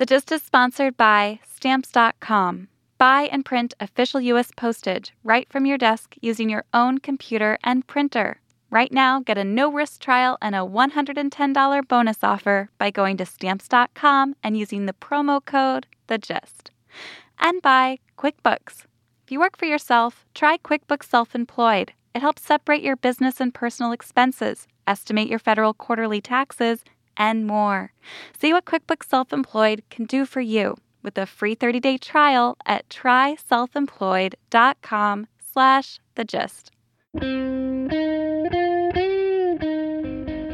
The Gist is sponsored by Stamps.com. Buy and print official U.S. postage right from your desk using your own computer and printer. Right now, get a no risk trial and a $110 bonus offer by going to Stamps.com and using the promo code The Gist. And buy QuickBooks. If you work for yourself, try QuickBooks Self Employed. It helps separate your business and personal expenses, estimate your federal quarterly taxes, and more. See what QuickBooks Self-Employed can do for you with a free 30-day trial at tryselfemployed.com slash the gist.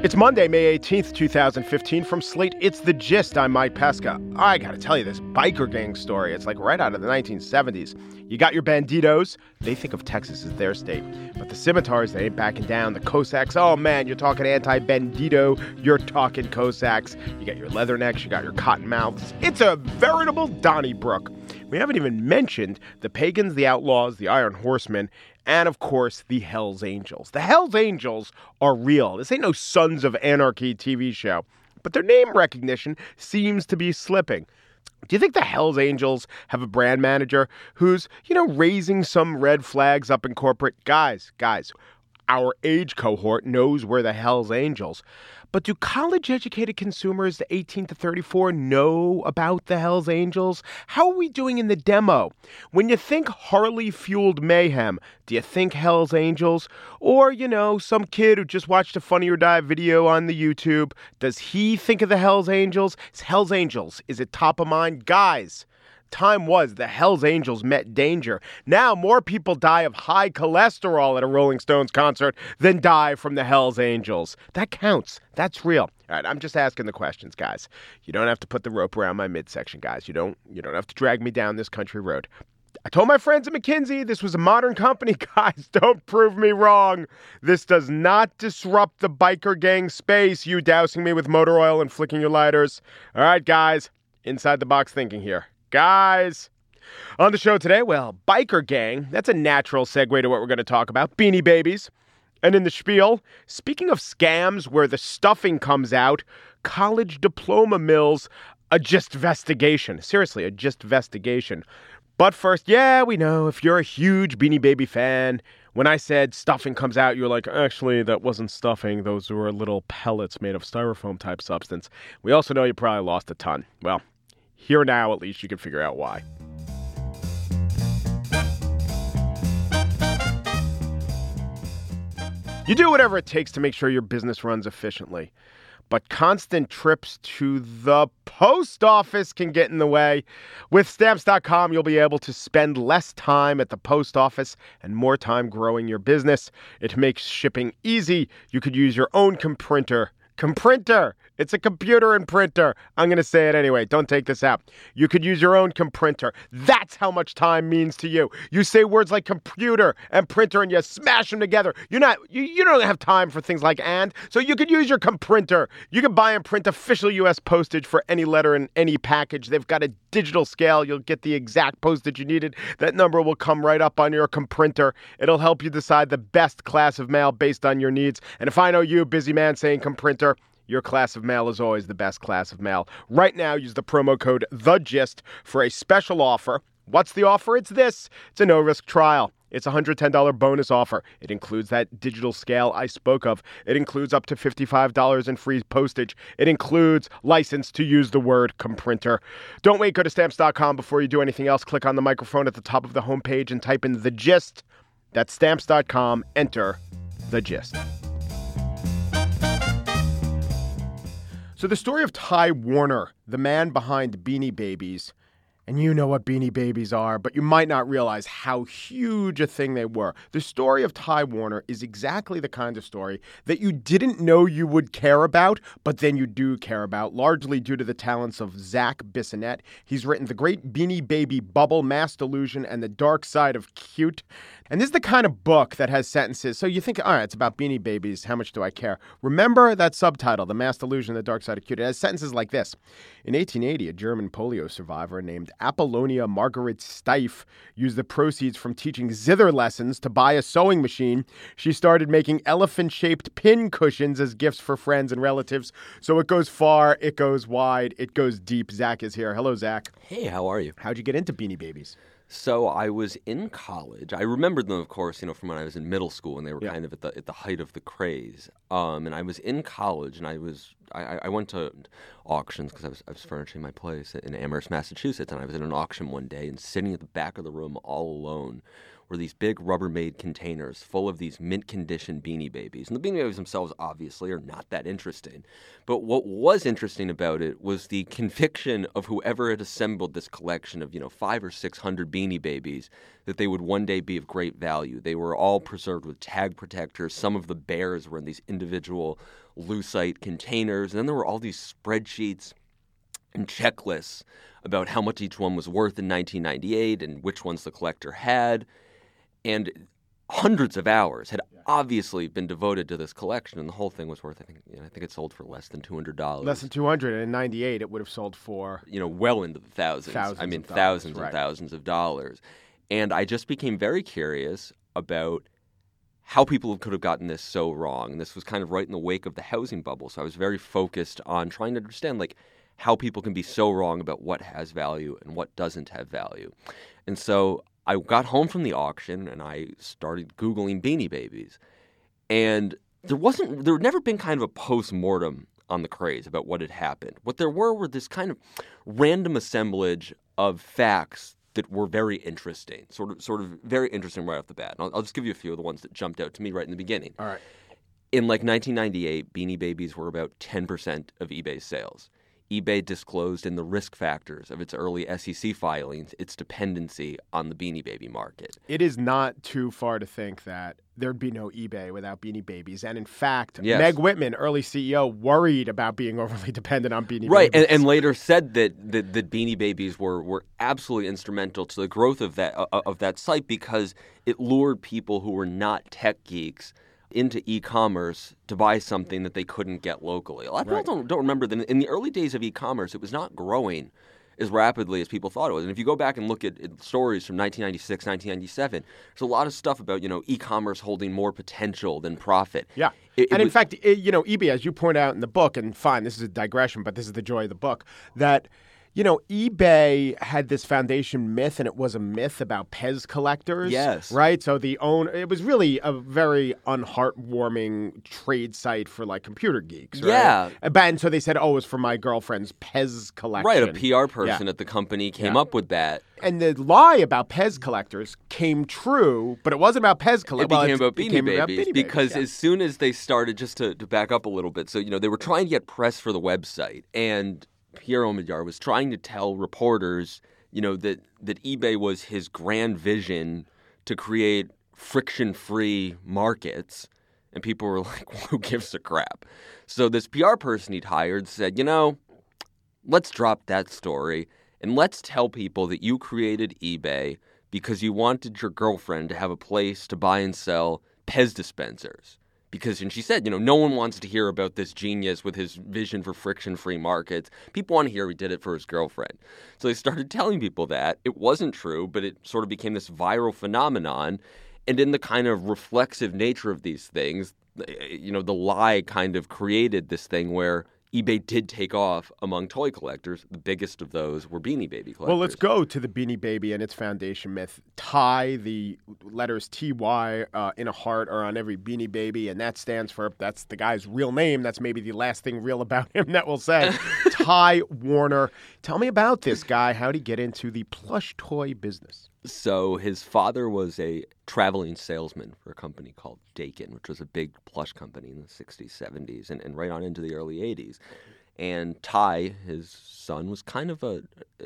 It's Monday, May 18th, 2015. From Slate, it's The Gist. I'm Mike Pesca. I gotta tell you this biker gang story. It's like right out of the 1970s. You got your Bandidos. They think of Texas as their state. But the scimitars, they ain't backing down. The Cossacks, oh man, you're talking anti Bandido. You're talking Cossacks. You got your leathernecks, you got your cottonmouths. It's a veritable Donnybrook. We haven't even mentioned the pagans, the outlaws, the Iron Horsemen, and of course, the Hells Angels. The Hells Angels are real. This ain't no Sons of Anarchy TV show, but their name recognition seems to be slipping. Do you think the Hells Angels have a brand manager who's, you know, raising some red flags up in corporate? Guys, guys, our age cohort knows we're the Hells Angels. But do college educated consumers, the 18 to 34, know about the Hells Angels? How are we doing in the demo? When you think Harley fueled mayhem, do you think Hells Angels? Or, you know, some kid who just watched a Funny or Die video on the YouTube, does he think of the Hells Angels? Is Hells Angels, is it top of mind? Guys, time was the Hells Angels met danger. Now more people die of high cholesterol at a Rolling Stones concert than die from the Hells Angels. That counts. That's real. All right, I'm just asking the questions, guys. You don't have to put the rope around my midsection, guys. You don't you don't have to drag me down this country road. I told my friends at McKinsey this was a modern company, guys. Don't prove me wrong. This does not disrupt the biker gang space, you dousing me with motor oil and flicking your lighters. All right, guys, inside the box thinking here. Guys, on the show today, well, biker gang, that's a natural segue to what we're going to talk about beanie babies. And in the spiel, speaking of scams where the stuffing comes out, college diploma mills, a Gist-vestigation. Seriously, a Gist-vestigation. But first, yeah, we know if you're a huge Beanie Baby fan, when I said stuffing comes out, you're like, actually, that wasn't stuffing. Those were little pellets made of styrofoam type substance. We also know you probably lost a ton. Well, here now, at least, you can figure out why. You do whatever it takes to make sure your business runs efficiently. But constant trips to the post office can get in the way. With stamps.com, you'll be able to spend less time at the post office and more time growing your business. It makes shipping easy. You could use your own comprinter Comprinter. It's a computer and printer. I'm going to say it anyway. Don't take this out. You could use your own comprinter. That's how much time means to you. You say words like computer and printer and you smash them together. You're not you, you don't have time for things like and. So you could use your comprinter. You can buy and print official US postage for any letter in any package. They've got a digital scale. You'll get the exact postage you needed. That number will come right up on your comprinter. It'll help you decide the best class of mail based on your needs. And if I know you, busy man saying comprinter, your class of mail is always the best class of mail. Right now, use the promo code The Gist for a special offer. What's the offer? It's this. It's a no risk trial. It's a $110 bonus offer. It includes that digital scale I spoke of. It includes up to $55 in free postage. It includes license to use the word comprinter. Don't wait, go to stamps.com before you do anything else. Click on the microphone at the top of the homepage and type in the gist. That's stamps.com. Enter the gist. So, the story of Ty Warner, the man behind Beanie Babies, and you know what Beanie Babies are, but you might not realize how huge a thing they were. The story of Ty Warner is exactly the kind of story that you didn't know you would care about, but then you do care about, largely due to the talents of Zac Bissonnette. He's written The Great Beanie Baby Bubble, Mass Delusion, and The Dark Side of Cute. And this is the kind of book that has sentences. So you think, all right, it's about beanie babies. How much do I care? Remember that subtitle, The Mass Delusion, The Dark Side of Cute. It has sentences like this In 1880, a German polio survivor named Apollonia Margaret Steiff used the proceeds from teaching zither lessons to buy a sewing machine. She started making elephant shaped pin cushions as gifts for friends and relatives. So it goes far, it goes wide, it goes deep. Zac is here. Hello, Zac. Hey, how are you? How'd you get into beanie babies? So I was in college. I remembered them, of course, you know, from when I was in middle school, and they were Yeah. kind of at the at the height of the craze. Um, and I was in college, and I was I, I- went to auctions because I was I was furnishing my place in Amherst, Massachusetts, and I was at an auction one day, and sitting at the back of the room all alone were these big Rubbermaid containers full of these mint condition beanie babies. And the beanie babies themselves obviously are not that interesting. But what was interesting about it was the conviction of whoever had assembled this collection of, you know, five or six hundred beanie babies that they would one day be of great value. They were all preserved with tag protectors. Some of the bears were in these individual lucite containers. And then there were all these spreadsheets and checklists about how much each one was worth in 1998 and which ones the collector had. And hundreds of hours had obviously been devoted to this collection, and the whole thing was worth. I think you know, I think it sold for less than two hundred dollars. Less than 200. And in 98, it would have sold for. you know, well into the thousands. Thousands I mean, of dollars, thousands right. and thousands of dollars. And I just became very curious about how people could have gotten this so wrong. And this was kind of right in the wake of the housing bubble. So I was very focused on trying to understand, like, how people can be so wrong about what has value and what doesn't have value. And so I got home from the auction and I started Googling Beanie Babies. And there wasn't, there had never been kind of a post mortem on the craze about what had happened. What there were were this kind of random assemblage of facts that were very interesting, sort of, sort of very interesting right off the bat. And I'll, I'll just give you a few of the ones that jumped out to me right in the beginning. All right. In like 1998, Beanie Babies were about 10% of eBay's sales. eBay disclosed in the risk factors of its early SEC filings its dependency on the Beanie Baby market. It is not too far to think that there'd be no eBay without Beanie Babies. And in fact, Yes. Meg Whitman, early CEO, worried about being overly dependent on Beanie Babies. Right, and, and later said that, that that Beanie Babies were, were absolutely instrumental to the growth of that uh, of that site because it lured people who were not tech geeks into e-commerce to buy something that they couldn't get locally. A lot of people don't, don't remember that in the early days of e-commerce, it was not growing as rapidly as people thought it was. And if you go back and look at, at stories from 1996, 1997, there's a lot of stuff about you know e-commerce holding more potential than profit. Yeah. It- it and in was- fact, it, you know, eBay, as you point out in the book, and fine, this is a digression, but this is the joy of the book, that, you know, eBay had this foundation myth, and it was a myth about Pez collectors. Yes. Right? So the own, it was really a very unheartwarming trade site for like computer geeks. Right? Yeah. Uh, and and so they said, oh, it was for my girlfriend's Pez collection. Right, a PR person Yeah. at the company came Yeah. up with that. And the lie about Pez collectors came true, but it wasn't about Pez collectors. It collectors. became about Beanie Babies Beanie because yeah. as soon as they started, just to, to back up a little bit, so you know they were trying to get press for the website, and Pierre Omidyar was trying to tell reporters, you know, that that eBay was his grand vision to create friction-free markets, and people were like, "Who gives a crap?" So this PR person he'd hired said, "You know, let's drop that story and let's tell people that you created eBay because you wanted your girlfriend to have a place to buy and sell Pez dispensers. Because, and she said, you know, no one wants to hear about this genius with his vision for friction free markets. People want to hear he did it for his girlfriend. So they started telling people that. It wasn't true, but it sort of became this viral phenomenon. And in the kind of reflexive nature of these things, eh, you know, the lie kind of created this thing where eBay did take off among toy collectors. The biggest of those were Beanie Baby collectors. Well, let's go to the Beanie Baby and its foundation myth. Ty, the letters T Y uh, in a heart are on every Beanie Baby, and that stands for that's the guy's real name. That's maybe the last thing real about him that we'll say. Ty Warner. Tell me about this guy. How did he get into the plush toy business? So his father was a traveling salesman for a company called Dakin, which was a big plush company in the 60s, 70s, and, and right on into the early 80s. and Ty, his son, was kind of a,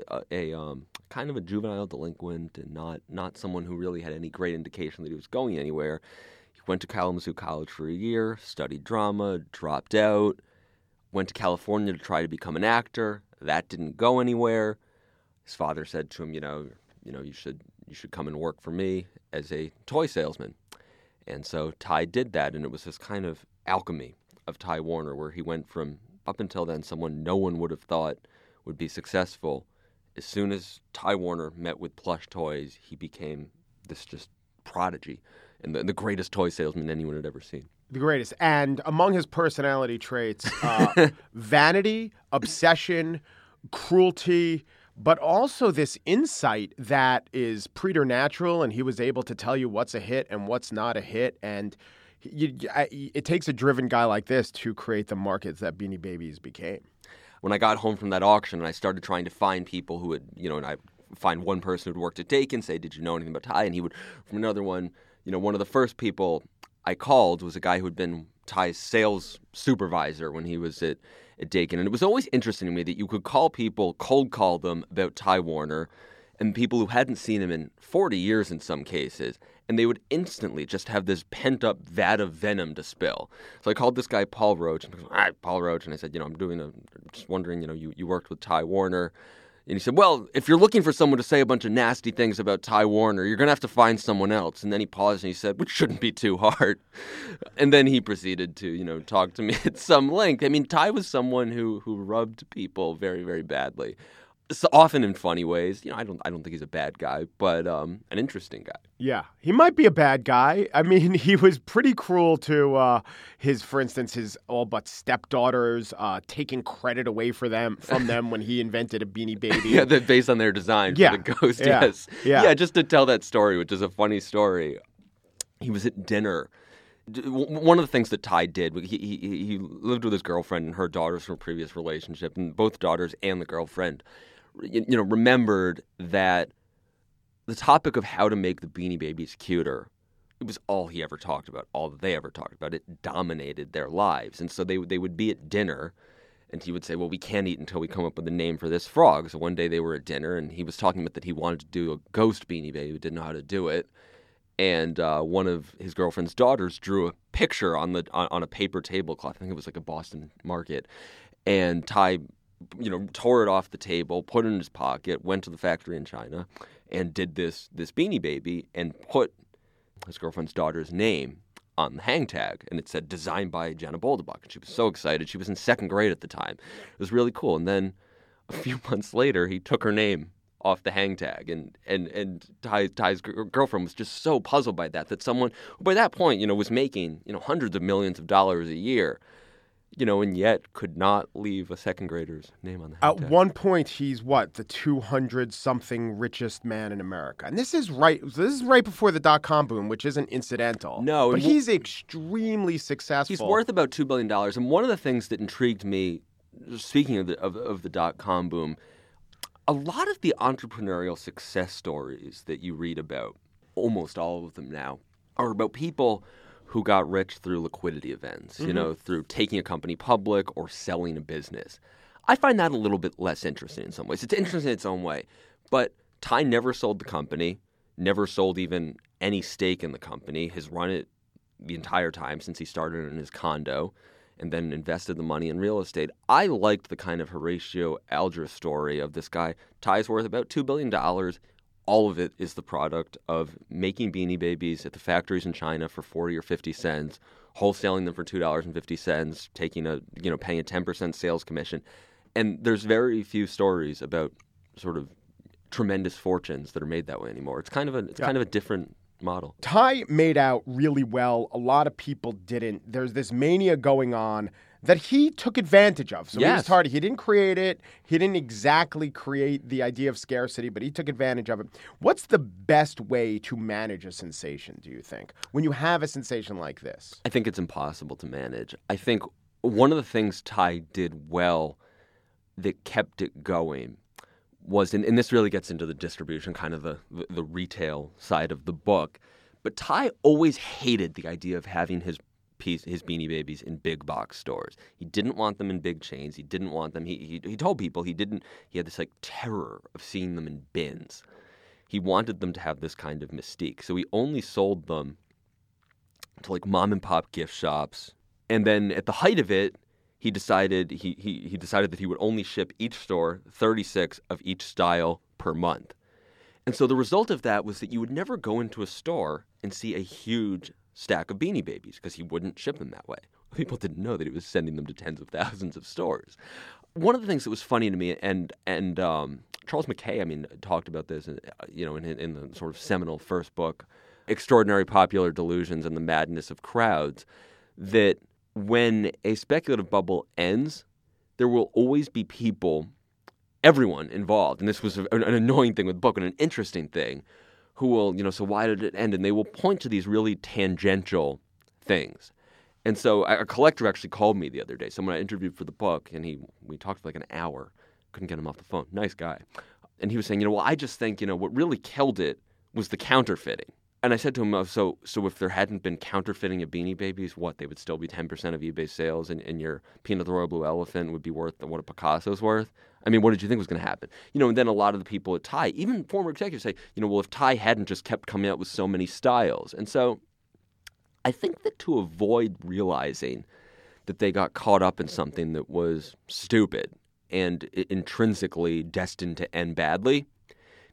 a, a um, kind of a juvenile delinquent and not not someone who really had any great indication that he was going anywhere. He went to Kalamazoo College for a year, studied drama, dropped out, went to California to try to become an actor. That didn't go anywhere. His father said to him, you know, you know, you should you should come and work for me as a toy salesman. And so Ty did that, and it was this kind of alchemy of Ty Warner, where he went from up until then someone no one would have thought would be successful. As soon as Ty Warner met with plush toys, he became this just prodigy and the, the greatest toy salesman anyone had ever seen. The greatest. And among his personality traits, uh, vanity, obsession, cruelty, but also this insight that is preternatural, and he was able to tell you what's a hit and what's not a hit. And you, I, it takes a driven guy like this to create the markets that Beanie Babies became. When I got home from that auction and I started trying to find people who would, you know, and I find one person who'd worked at Dakin, say, "Did you know anything about Ty?" And he would, from another one, you know, one of the first people I called was a guy who had been Ty's sales supervisor when he was at at Dakin, and it was always interesting to me that you could call people, cold call them about Ty Warner, and people who hadn't seen him in 40 years in some cases, and they would instantly just have this pent up vat of venom to spill. So I called this guy Paul Roach, and I right, Paul Roach, and I said, you know, I'm doing a, just wondering, you know, you, you worked with Ty Warner. And he said, Well, if you're looking for someone to say a bunch of nasty things about Ty Warner, you're going to have to find someone else. And then he paused and he said, Which shouldn't be too hard. And then he proceeded to, you know, talk to me at some length. I mean, Ty was someone who, who rubbed people very, very badly so often in funny ways. You know, I don't I don't think he's a bad guy, but um, an interesting guy. Yeah, he might be a bad guy. I mean, he was pretty cruel to uh, his, for instance, his all but stepdaughters, uh, taking credit away for them from them when he invented a Beanie Baby. yeah, that based on their design Yeah, for the ghost. yeah, Yes, yeah. yeah. Just to tell that story, which is a funny story. He was at dinner. One of the things that Ty did, he, he, he lived with his girlfriend and her daughters from a previous relationship, and both daughters and the girlfriend, you know, remembered that the topic of how to make the Beanie Babies cuter, it was all he ever talked about, all that they ever talked about. It dominated their lives, and so they they would be at dinner, and he would say, "Well, we can't eat until we come up with a name for this frog." So one day they were at dinner, and he was talking about that he wanted to do a ghost Beanie Baby, but didn't know how to do it. And uh, one of his girlfriend's daughters drew a picture on the on, on a paper tablecloth. I think it was like a Boston market, and Ty you know, tore it off the table, put it in his pocket, went to the factory in China, and did this this beanie baby and put his girlfriend's daughter's name on the hang tag, and it said designed by Jenna Boldebuck. And she was so excited. She was in second grade at the time. It was really cool. And then a few months later, he took her name off the hang tag, and and and Ty, Ty's girlfriend was just so puzzled by that that someone who by that point, you know, was making you know hundreds of millions of dollars a year. You know, and yet could not leave a second grader's name on the At tag. one point, he's what the two hundred something richest man in America, and this is right. This is right before the dot com boom, which isn't incidental. No, but he's extremely successful. He's worth about two billion dollars. And one of the things that intrigued me, speaking of the of, of the dot com boom, a lot of the entrepreneurial success stories that you read about, almost all of them now, are about people who got rich through liquidity events. You know, mm-hmm. through taking a company public or selling a business. I find that a little bit less interesting in some ways. It's interesting in its own way, but Ty never sold the company, never sold even any stake in the company. Has run it the entire time since he started in his condo and then invested the money in real estate. I liked the kind of Horatio Alger story of this guy. Ty's worth about $2 billion. All of it is the product of making beanie babies at the factories in China for 40 or 50 cents, wholesaling them for $2.50, taking a, you know, paying a 10% sales commission. And there's very few stories about sort of tremendous fortunes that are made that way anymore. It's kind of a it's kind of a different model. Ty made out really well. A lot of people didn't. There's this mania going on that he took advantage of. So he was Yes. He didn't create it. He didn't exactly create the idea of scarcity, but he took advantage of it. What's the best way to manage a sensation, do you think, when you have a sensation like this? I think it's impossible to manage. I think one of the things Ty did well that kept it going was, and, and this really gets into the distribution, kind of the, the, the retail side of the book, but Ty always hated the idea of having his piece, his Beanie Babies in big box stores. He didn't want them in big chains. He didn't want them. He, he, he told people he didn't. He had this like terror of seeing them in bins. He wanted them to have this kind of mystique. So he only sold them to like mom and pop gift shops. And then at the height of it, he decided he, he, he decided that he would only ship each store 36 of each style per month. And so the result of that was that you would never go into a store and see a huge stack of beanie babies because he wouldn't ship them that way. People didn't know that he was sending them to tens of thousands of stores. One of the things that was funny to me, and and um, Charles Mackay, I mean, talked about this, uh, you know, in, in the sort of seminal first book, "Extraordinary Popular Delusions and the Madness of Crowds," that when a speculative bubble ends, there will always be people, everyone involved, and this was an annoying thing with the book and an interesting thing, who will, you know, so why did it end? And they will point to these really tangential things. And so a collector actually called me the other day. Someone I interviewed for the book, and he we talked for like an hour. Couldn't get him off the phone. Nice guy. And he was saying, you know, well, I just think, you know, what really killed it was the counterfeiting. And I said to him, oh, so so if there hadn't been counterfeiting of Beanie Babies, what they would still be ten percent of eBay sales, and, and your Peanut the Royal Blue Elephant would be worth what a Picasso's worth. I mean, what did you think was going to happen? You know, and then a lot of the people at Ty, even former executives, say, you know, well, if Ty hadn't just kept coming out with so many styles, and so I think that to avoid realizing that they got caught up in something that was stupid and intrinsically destined to end badly,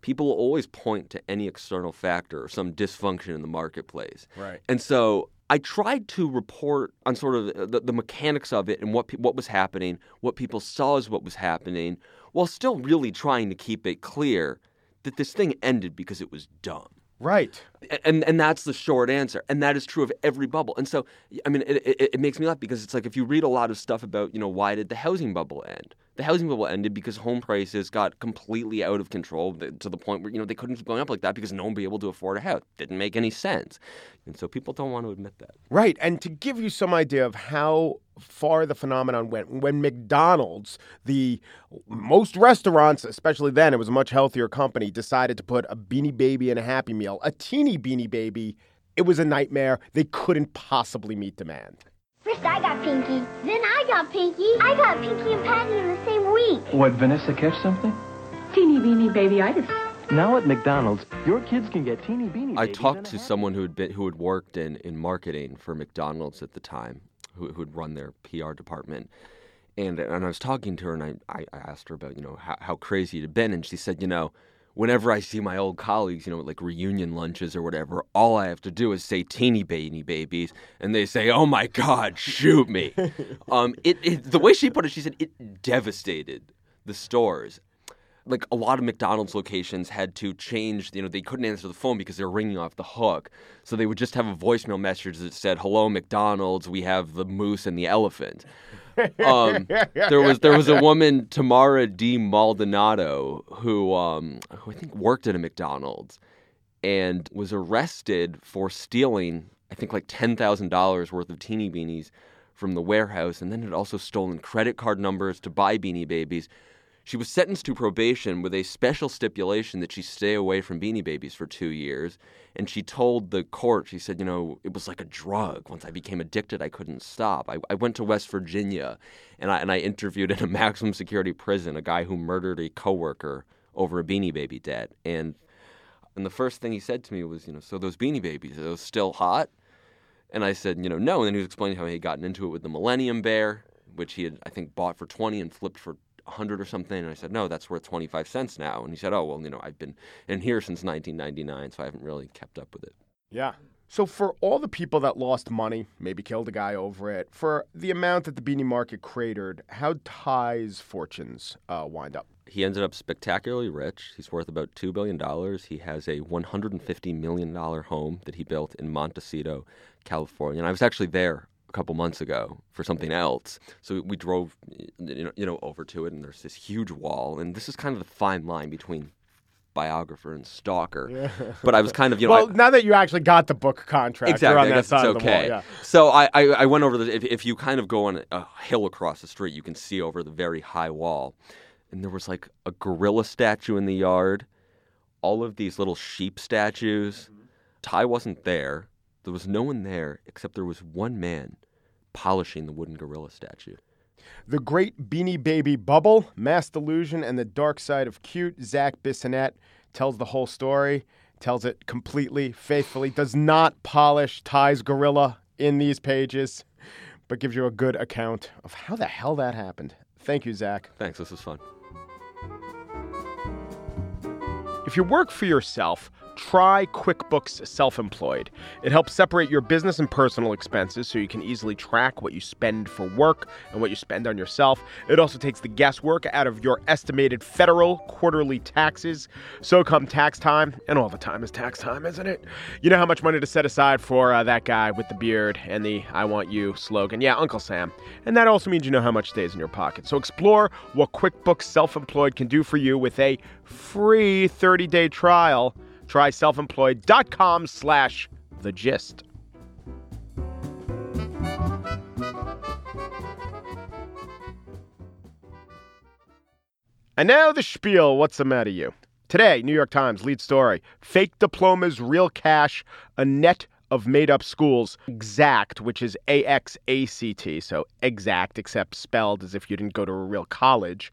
people will always point to any external factor or some dysfunction in the marketplace. Right. And so I tried to report on sort of the, the mechanics of it and what what was happening, what people saw as what was happening, while still really trying to keep it clear that this thing ended because it was dumb. Right. And and that's the short answer. And that is true of every bubble. And so, I mean, it, it, it, makes me laugh because it's like if you read a lot of stuff about, you know, why did the housing bubble end? The housing bubble ended because home prices got completely out of control to the point where, you know, they couldn't keep going up like that because no one would be able to afford a house. Didn't make any sense. And so people don't want to admit that. Right. And to give you some idea of how far the phenomenon went, when McDonald's, the most restaurants, especially then, it was a much healthier company, decided to put a beanie baby in a Happy Meal, a teeny beanie baby, it was a nightmare. They couldn't possibly meet demand. First I got Pinky, then I got Pinky. I got Pinky and Patty in the same week. What, Vanessa catch something? Teeny beanie babyitis. Now at McDonald's, your kids can get teeny beanie. I talked to someone who had been who had worked in, in marketing for McDonald's at the time, who who had run their PR department, and and I was talking to her and I, I asked her about you know how, how crazy it had been, and she said you know whenever I see my old colleagues, you know, like reunion lunches or whatever, all I have to do is say teeny baby babies, and they say, "Oh my God, shoot me!" um, it, it, the way she put it, she said it devastated the stores. Like a lot of McDonald's locations had to change, you know, they couldn't answer the phone because they were ringing off the hook. So they would just have a voicemail message that said, "Hello, McDonald's, we have the moose and the elephant." um, there was there was a woman Tamara D Maldonado who um, who I think worked at a McDonald's and was arrested for stealing I think like ten thousand dollars worth of teeny beanies from the warehouse, and then had also stolen credit card numbers to buy Beanie Babies. She was sentenced to probation with a special stipulation that she stay away from Beanie Babies for two years. And she told the court, she said, you know, it was like a drug. Once I became addicted, I couldn't stop. I, I went to West Virginia and I, and I interviewed in a maximum security prison a guy who murdered a coworker over a Beanie Baby debt. And and the first thing he said to me was, you know, so those Beanie Babies, are those still hot? And I said, you know, no. And then he was explaining how he had gotten into it with the Millennium Bear, which he had, I think, bought for 20 and flipped for 100 or something. And I said, no, that's worth 25 cents now. And he said, oh, well, you know, I've been in here since 1999, so I haven't really kept up with it. Yeah. So for all the people that lost money, maybe killed a guy over it, for the amount that the beanie market cratered, how Ty's fortunes uh, wind up? He ended up spectacularly rich. He's worth about $2 billion. He has a $150 million home that he built in Montecito, California. And I was actually there couple months ago for something else. So we drove, you know, you know, over to it, and there's this huge wall, and this is kind of the fine line between biographer and stalker. Yeah. But I was kind of, you know. well, I, now that you actually got the book contract, exactly, on that side it's okay. Wall, yeah. So I, I, I, went over the. If, if you kind of go on a hill across the street, you can see over the very high wall, and there was like a gorilla statue in the yard, all of these little sheep statues. Mm-hmm. Ty wasn't there there was no one there except there was one man polishing the wooden gorilla statue. The Great Beanie Baby Bubble, Mass Delusion, and the Dark Side of Cute. Zac Bissonnette tells the whole story, tells it completely, faithfully, does not polish Ty's gorilla in these pages, but gives you a good account of how the hell that happened. Thank you, Zac. Thanks, this was fun. If you work for yourself, try QuickBooks Self Employed. It helps separate your business and personal expenses so you can easily track what you spend for work and what you spend on yourself. It also takes the guesswork out of your estimated federal quarterly taxes. So come tax time, and all the time is tax time, isn't it? You know how much money to set aside for uh, that guy with the beard and the I Want You slogan. Yeah, Uncle Sam. And that also means you know how much stays in your pocket. So explore what QuickBooks Self Employed can do for you with a free 30 day trial. Try selfemployed.com slash the gist. And now the spiel. What's the matter, you? Today, New York Times lead story Fake diplomas, real cash, a net of made up schools. Axact, which is A X A C T, so exact, except spelled as if you didn't go to a real college.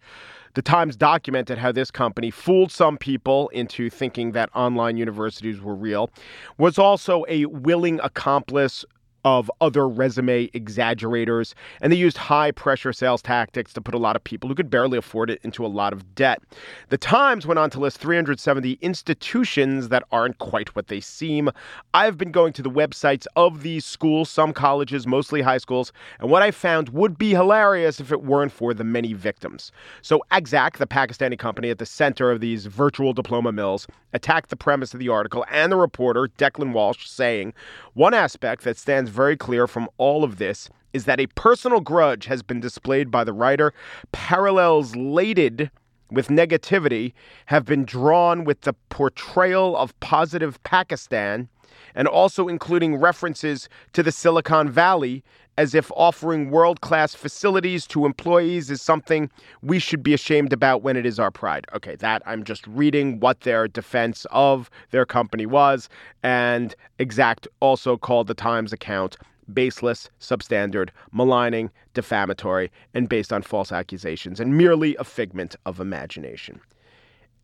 The Times documented how this company fooled some people into thinking that online universities were real, was also a willing accomplice of other resume exaggerators, and they used high pressure sales tactics to put a lot of people who could barely afford it into a lot of debt. The Times went on to list 370 institutions that aren't quite what they seem. I've been going to the websites of these schools, some colleges, mostly high schools, and what I found would be hilarious if it weren't for the many victims. So, Axact, the Pakistani company at the center of these virtual diploma mills, attacked the premise of the article and the reporter, Declan Walsh, saying one aspect that stands very clear from all of this is that a personal grudge has been displayed by the writer. Parallels laden with negativity have been drawn with the portrayal of positive Pakistan and also including references to the Silicon Valley as if offering world class facilities to employees is something we should be ashamed about when it is our pride. Okay, that I'm just reading what their defense of their company was, and Axact also called the Times account baseless, substandard, maligning, defamatory, and based on false accusations, and merely a figment of imagination.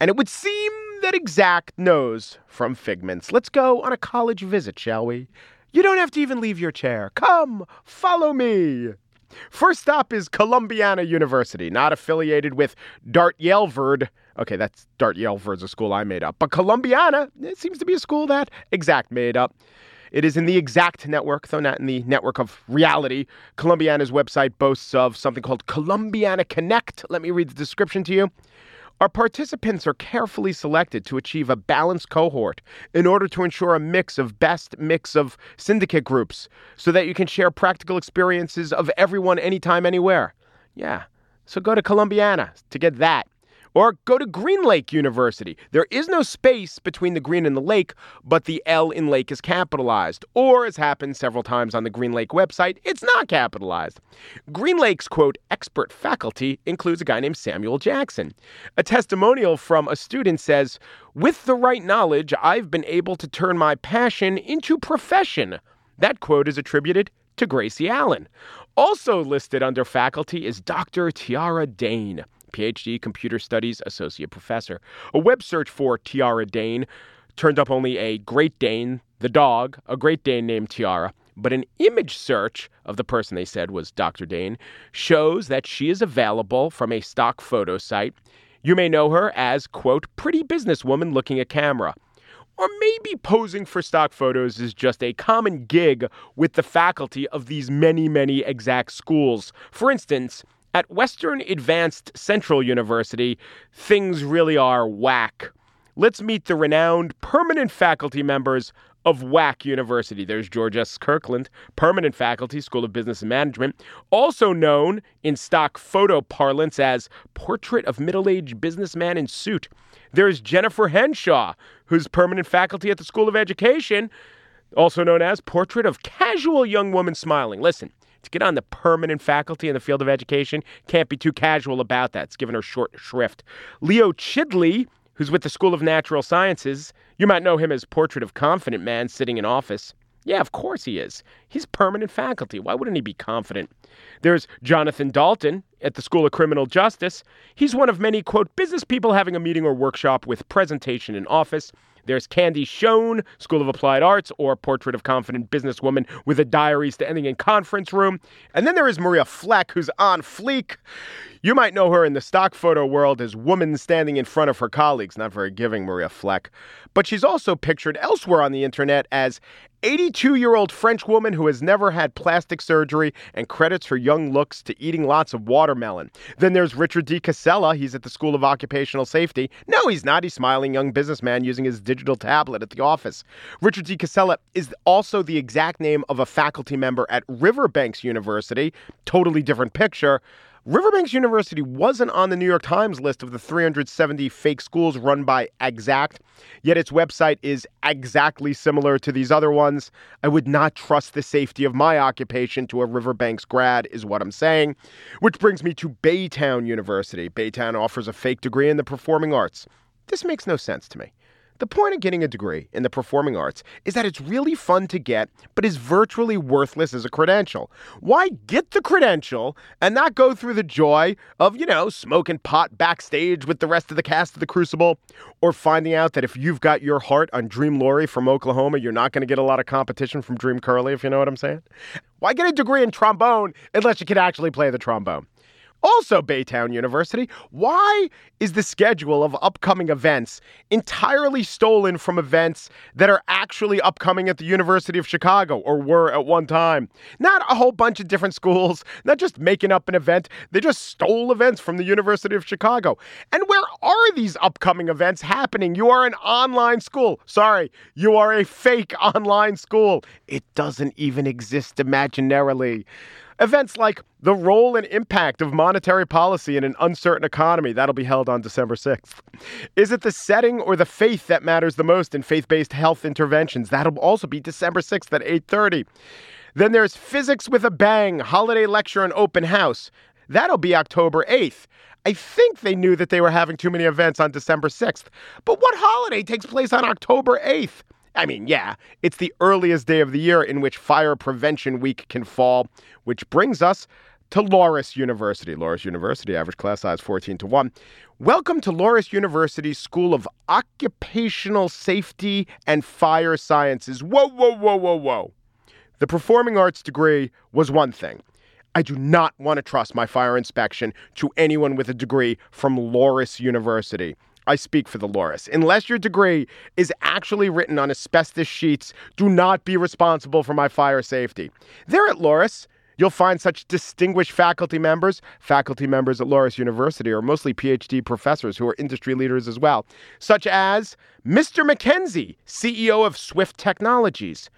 And it would seem that Axact knows from figments. Let's go on a college visit, shall we? You don't have to even leave your chair. Come, follow me. First stop is Columbiana University, not affiliated with Dart Yaleverd. Okay, that's Dart Yaleverd's a school I made up. But Columbiana, it seems to be a school that Axact made up. It is in the Axact network, though not in the network of reality. Columbiana's website boasts of something called Columbiana Connect. Let me read the description to you. Our participants are carefully selected to achieve a balanced cohort in order to ensure a mix of best mix of syndicate groups so that you can share practical experiences of everyone anytime, anywhere. Yeah. So go to Columbiana to get that. Or go to Green Lake University. There is no space between the green and the lake, but the L in lake is capitalized. Or, as happened several times on the Green Lake website, it's not capitalized. Green Lake's quote, expert faculty includes a guy named Samuel Jackson. A testimonial from a student says, With the right knowledge, I've been able to turn my passion into profession. That quote is attributed to Gracie Allen. Also listed under faculty is Dr. Tiara Dane. PhD Computer Studies Associate Professor. A web search for Tiara Dane turned up only a Great Dane, the dog, a Great Dane named Tiara. But an image search of the person they said was Dr. Dane shows that she is available from a stock photo site. You may know her as, quote, pretty businesswoman looking at camera. Or maybe posing for stock photos is just a common gig with the faculty of these many, many Axact schools. For instance, at Western Advanced Central University, things really are whack. Let's meet the renowned permanent faculty members of WAC University. There's George S. Kirkland, permanent faculty, School of Business and Management, also known in stock photo parlance as Portrait of Middle Aged Businessman in Suit. There's Jennifer Henshaw, who's permanent faculty at the School of Education, also known as Portrait of Casual Young Woman Smiling. Listen, to get on the permanent faculty in the field of education, can't be too casual about that. It's given her short shrift. Leo Chidley, who's with the School of Natural Sciences, you might know him as Portrait of Confident Man sitting in office. Yeah, of course he is. He's permanent faculty. Why wouldn't he be confident? There's Jonathan Dalton at the School of Criminal Justice. He's one of many, quote, business people having a meeting or workshop with presentation in office. There's Candy Schoen, School of Applied Arts, or Portrait of Confident Businesswoman with a diaries to ending in conference room. And then there is Maria Fleck, who's on fleek. You might know her in the stock photo world as woman standing in front of her colleagues. Not very giving, Maria Fleck. But she's also pictured elsewhere on the internet as 82 year old French woman who has never had plastic surgery and credits her young looks to eating lots of watermelon. Then there's Richard D. Casella. He's at the School of Occupational Safety. No, he's not. He's smiling young businessman using his digital tablet at the office. Richard D. Casella is also the exact name of a faculty member at Riverbanks University. Totally different picture. Riverbanks University wasn't on the New York Times list of the 370 fake schools run by Axact, yet its website is exactly similar to these other ones. I would not trust the safety of my occupation to a Riverbanks grad, is what I'm saying. Which brings me to Baytown University. Baytown offers a fake degree in the performing arts. This makes no sense to me. The point of getting a degree in the performing arts is that it's really fun to get, but is virtually worthless as a credential. Why get the credential and not go through the joy of, you know, smoking pot backstage with the rest of the cast of The Crucible, or finding out that if you've got your heart on Dream Laurie from Oklahoma, you're not going to get a lot of competition from Dream Curly, if you know what I'm saying? Why get a degree in trombone unless you can actually play the trombone? Also, Baytown University, why is the schedule of upcoming events entirely stolen from events that are actually upcoming at the University of Chicago or were at one time? Not a whole bunch of different schools, not just making up an event. They just stole events from the University of Chicago. And where are these upcoming events happening? You are an online school. Sorry, you are a fake online school. It doesn't even exist imaginarily. Events like the role and impact of monetary policy in an uncertain economy, that'll be held on December 6th. Is it the setting or the faith that matters the most in faith-based health interventions? That'll also be December 6th at 8:30. Then there's Physics with a Bang, holiday lecture and open house. That'll be October 8th. I think they knew that they were having too many events on December 6th. But what holiday takes place on October 8th? I mean, yeah, it's the earliest day of the year in which Fire Prevention Week can fall, which brings us to Loras University. Loras University, average class size 14 to 1. Welcome to Loras University School of Occupational Safety and Fire Sciences. Whoa, whoa, whoa, whoa, whoa. The performing arts degree was one thing. I do not want to trust my fire inspection to anyone with a degree from Loras University. I speak for the Loris. Unless your degree is actually written on asbestos sheets, do not be responsible for my fire safety. There at Loras, you'll find such distinguished faculty members. Faculty members at Loras University are mostly PhD professors who are industry leaders as well, such as Mr. McKenzie, CEO of Swift Technologies.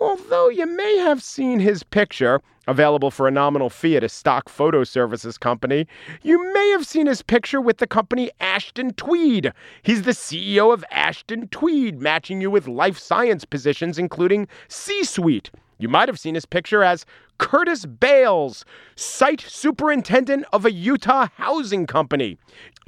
Although you may have seen his picture available for a nominal fee at a stock photo services company, you may have seen his picture with the company Ashton Tweed. He's the CEO of Ashton Tweed, matching you with life science positions, including C suite. You might have seen his picture as Curtis Bales, site superintendent of a Utah housing company.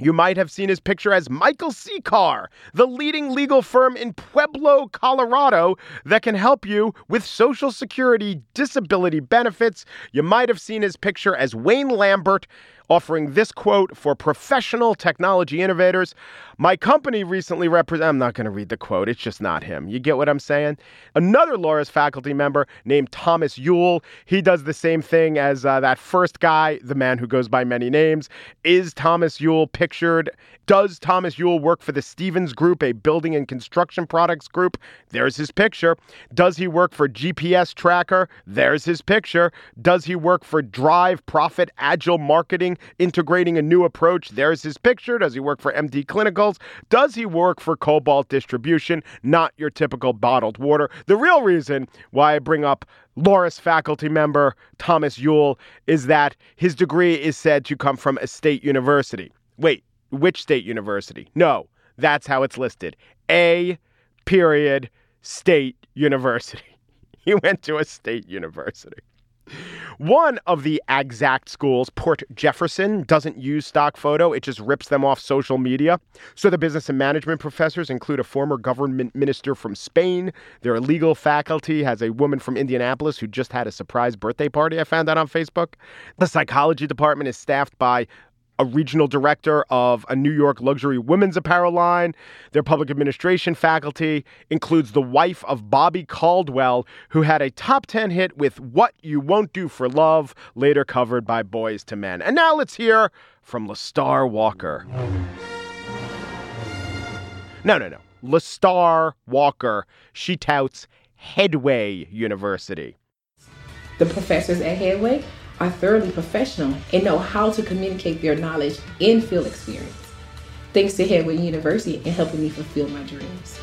You might have seen his picture as Michael Secar, the leading legal firm in Pueblo, Colorado, that can help you with Social Security disability benefits. You might have seen his picture as Wayne Lambert, offering this quote for professional technology innovators. My company recently represented, I'm not going to read the quote, it's just not him. You get what I'm saying? Another Loras faculty member named Thomas Yule, he does the same thing as uh, that first guy, the man who goes by many names. Is Thomas Yule pictured? Does Thomas Yule work for the Stevens Group, a building and construction products group? There's his picture. Does he work for GPS Tracker? There's his picture. Does he work for Drive Profit Agile Marketing? integrating a new approach. There's his picture. Does he work for MD Clinicals? Does he work for Cobalt Distribution? Not your typical bottled water. The real reason why I bring up Loras faculty member Thomas Yule is that his degree is said to come from a state university. Wait, which state university? No, that's how it's listed. A period state university. He went to a state university. One of the Axact schools, Port Jefferson, doesn't use stock photo. It just rips them off social media. So the business and management professors include a former government minister from Spain. Their legal faculty has a woman from Indianapolis who just had a surprise birthday party. I found out on Facebook. The psychology department is staffed by a regional director of a New York luxury women's apparel line. Their public administration faculty includes the wife of Bobby Caldwell, who had a top 10 hit with What You Won't Do for Love, later covered by Boyz II Men. And now let's hear from LaStar Walker. No, no, no. LaStar Walker. She touts Headway University. The professors at Headway are thoroughly professional and know how to communicate their knowledge and field experience. Thanks to Headway University in helping me fulfill my dreams.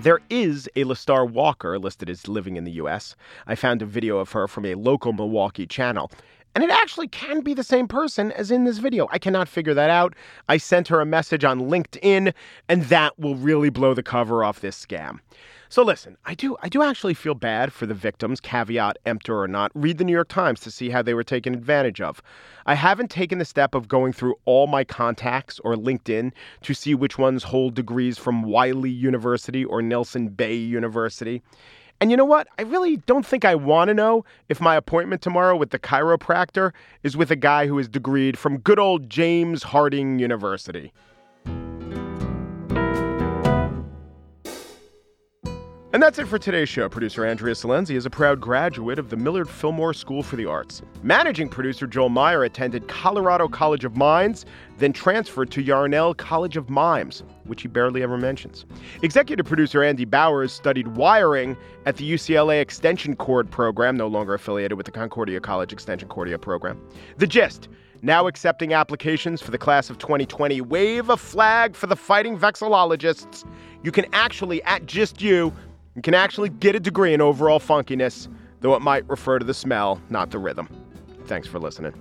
There is a LaStar Walker listed as living in the U.S. I found a video of her from a local Milwaukee channel. And it actually can be the same person as in this video. I cannot figure that out. I sent her a message on LinkedIn, and that will really blow the cover off this scam. So listen, I do I do actually feel bad for the victims, caveat emptor or not. Read the New York Times to see how they were taken advantage of. I haven't taken the step of going through all my contacts or LinkedIn to see which ones hold degrees from Wiley University or Nelson Bay University. And you know what? I really don't think I want to know if my appointment tomorrow with the chiropractor is with a guy who is degreed from good old James Harding University. And that's it for today's show. Producer Andrea Silenzi is a proud graduate of the Millard Fillmore School for the Arts. Managing producer Joel Meyer attended Colorado College of Mines, then transferred to Yarnell College of Mimes, which he barely ever mentions. Executive producer Andy Bowers studied wiring at the UCLA Extension Cord program, no longer affiliated with the Concordia College Extension Cordia program. The gist. Now accepting applications for the class of 2020. Wave a flag for the fighting vexillologists. You can actually, at just you, you can actually get a degree in overall funkiness, though it might refer to the smell, not the rhythm. Thanks for listening.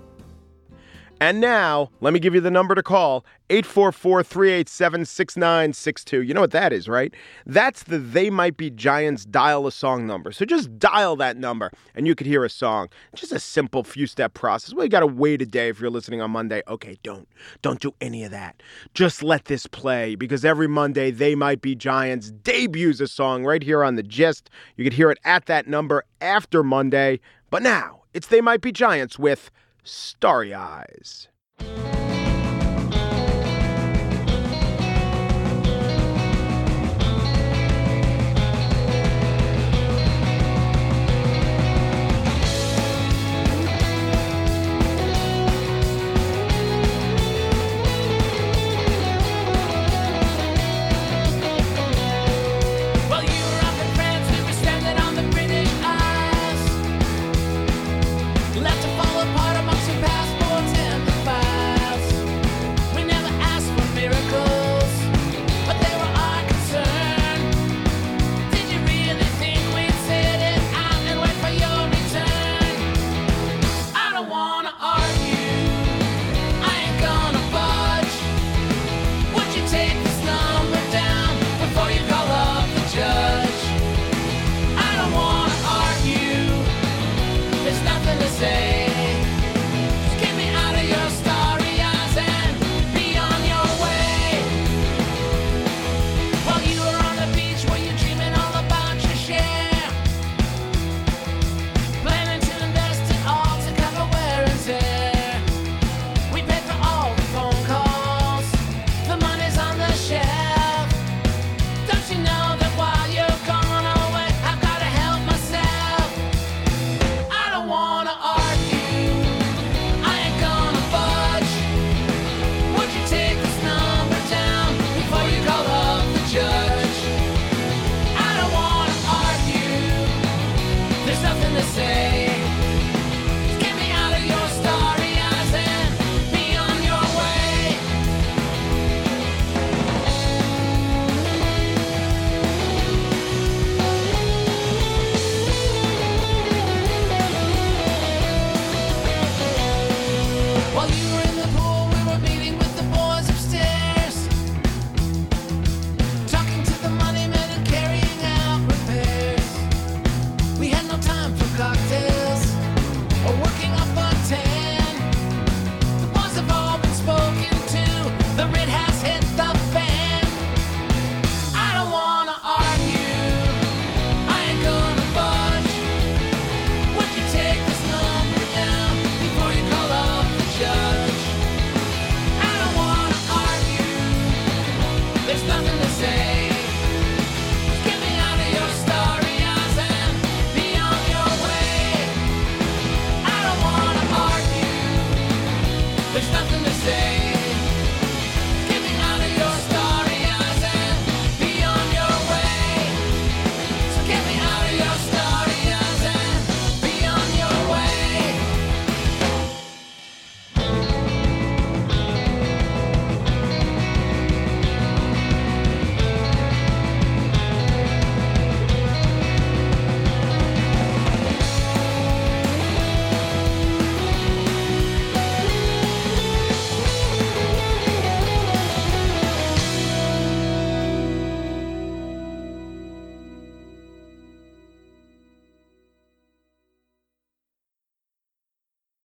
And now, let me give you the number to call 844 387 6962. You know what that is, right? That's the They Might Be Giants dial a song number. So just dial that number and you could hear a song. Just a simple few step process. Well, you got to wait a day if you're listening on Monday. Okay, don't. Don't do any of that. Just let this play because every Monday, They Might Be Giants debuts a song right here on The Gist. You could hear it at that number after Monday. But now, it's They Might Be Giants with Starry Eyes.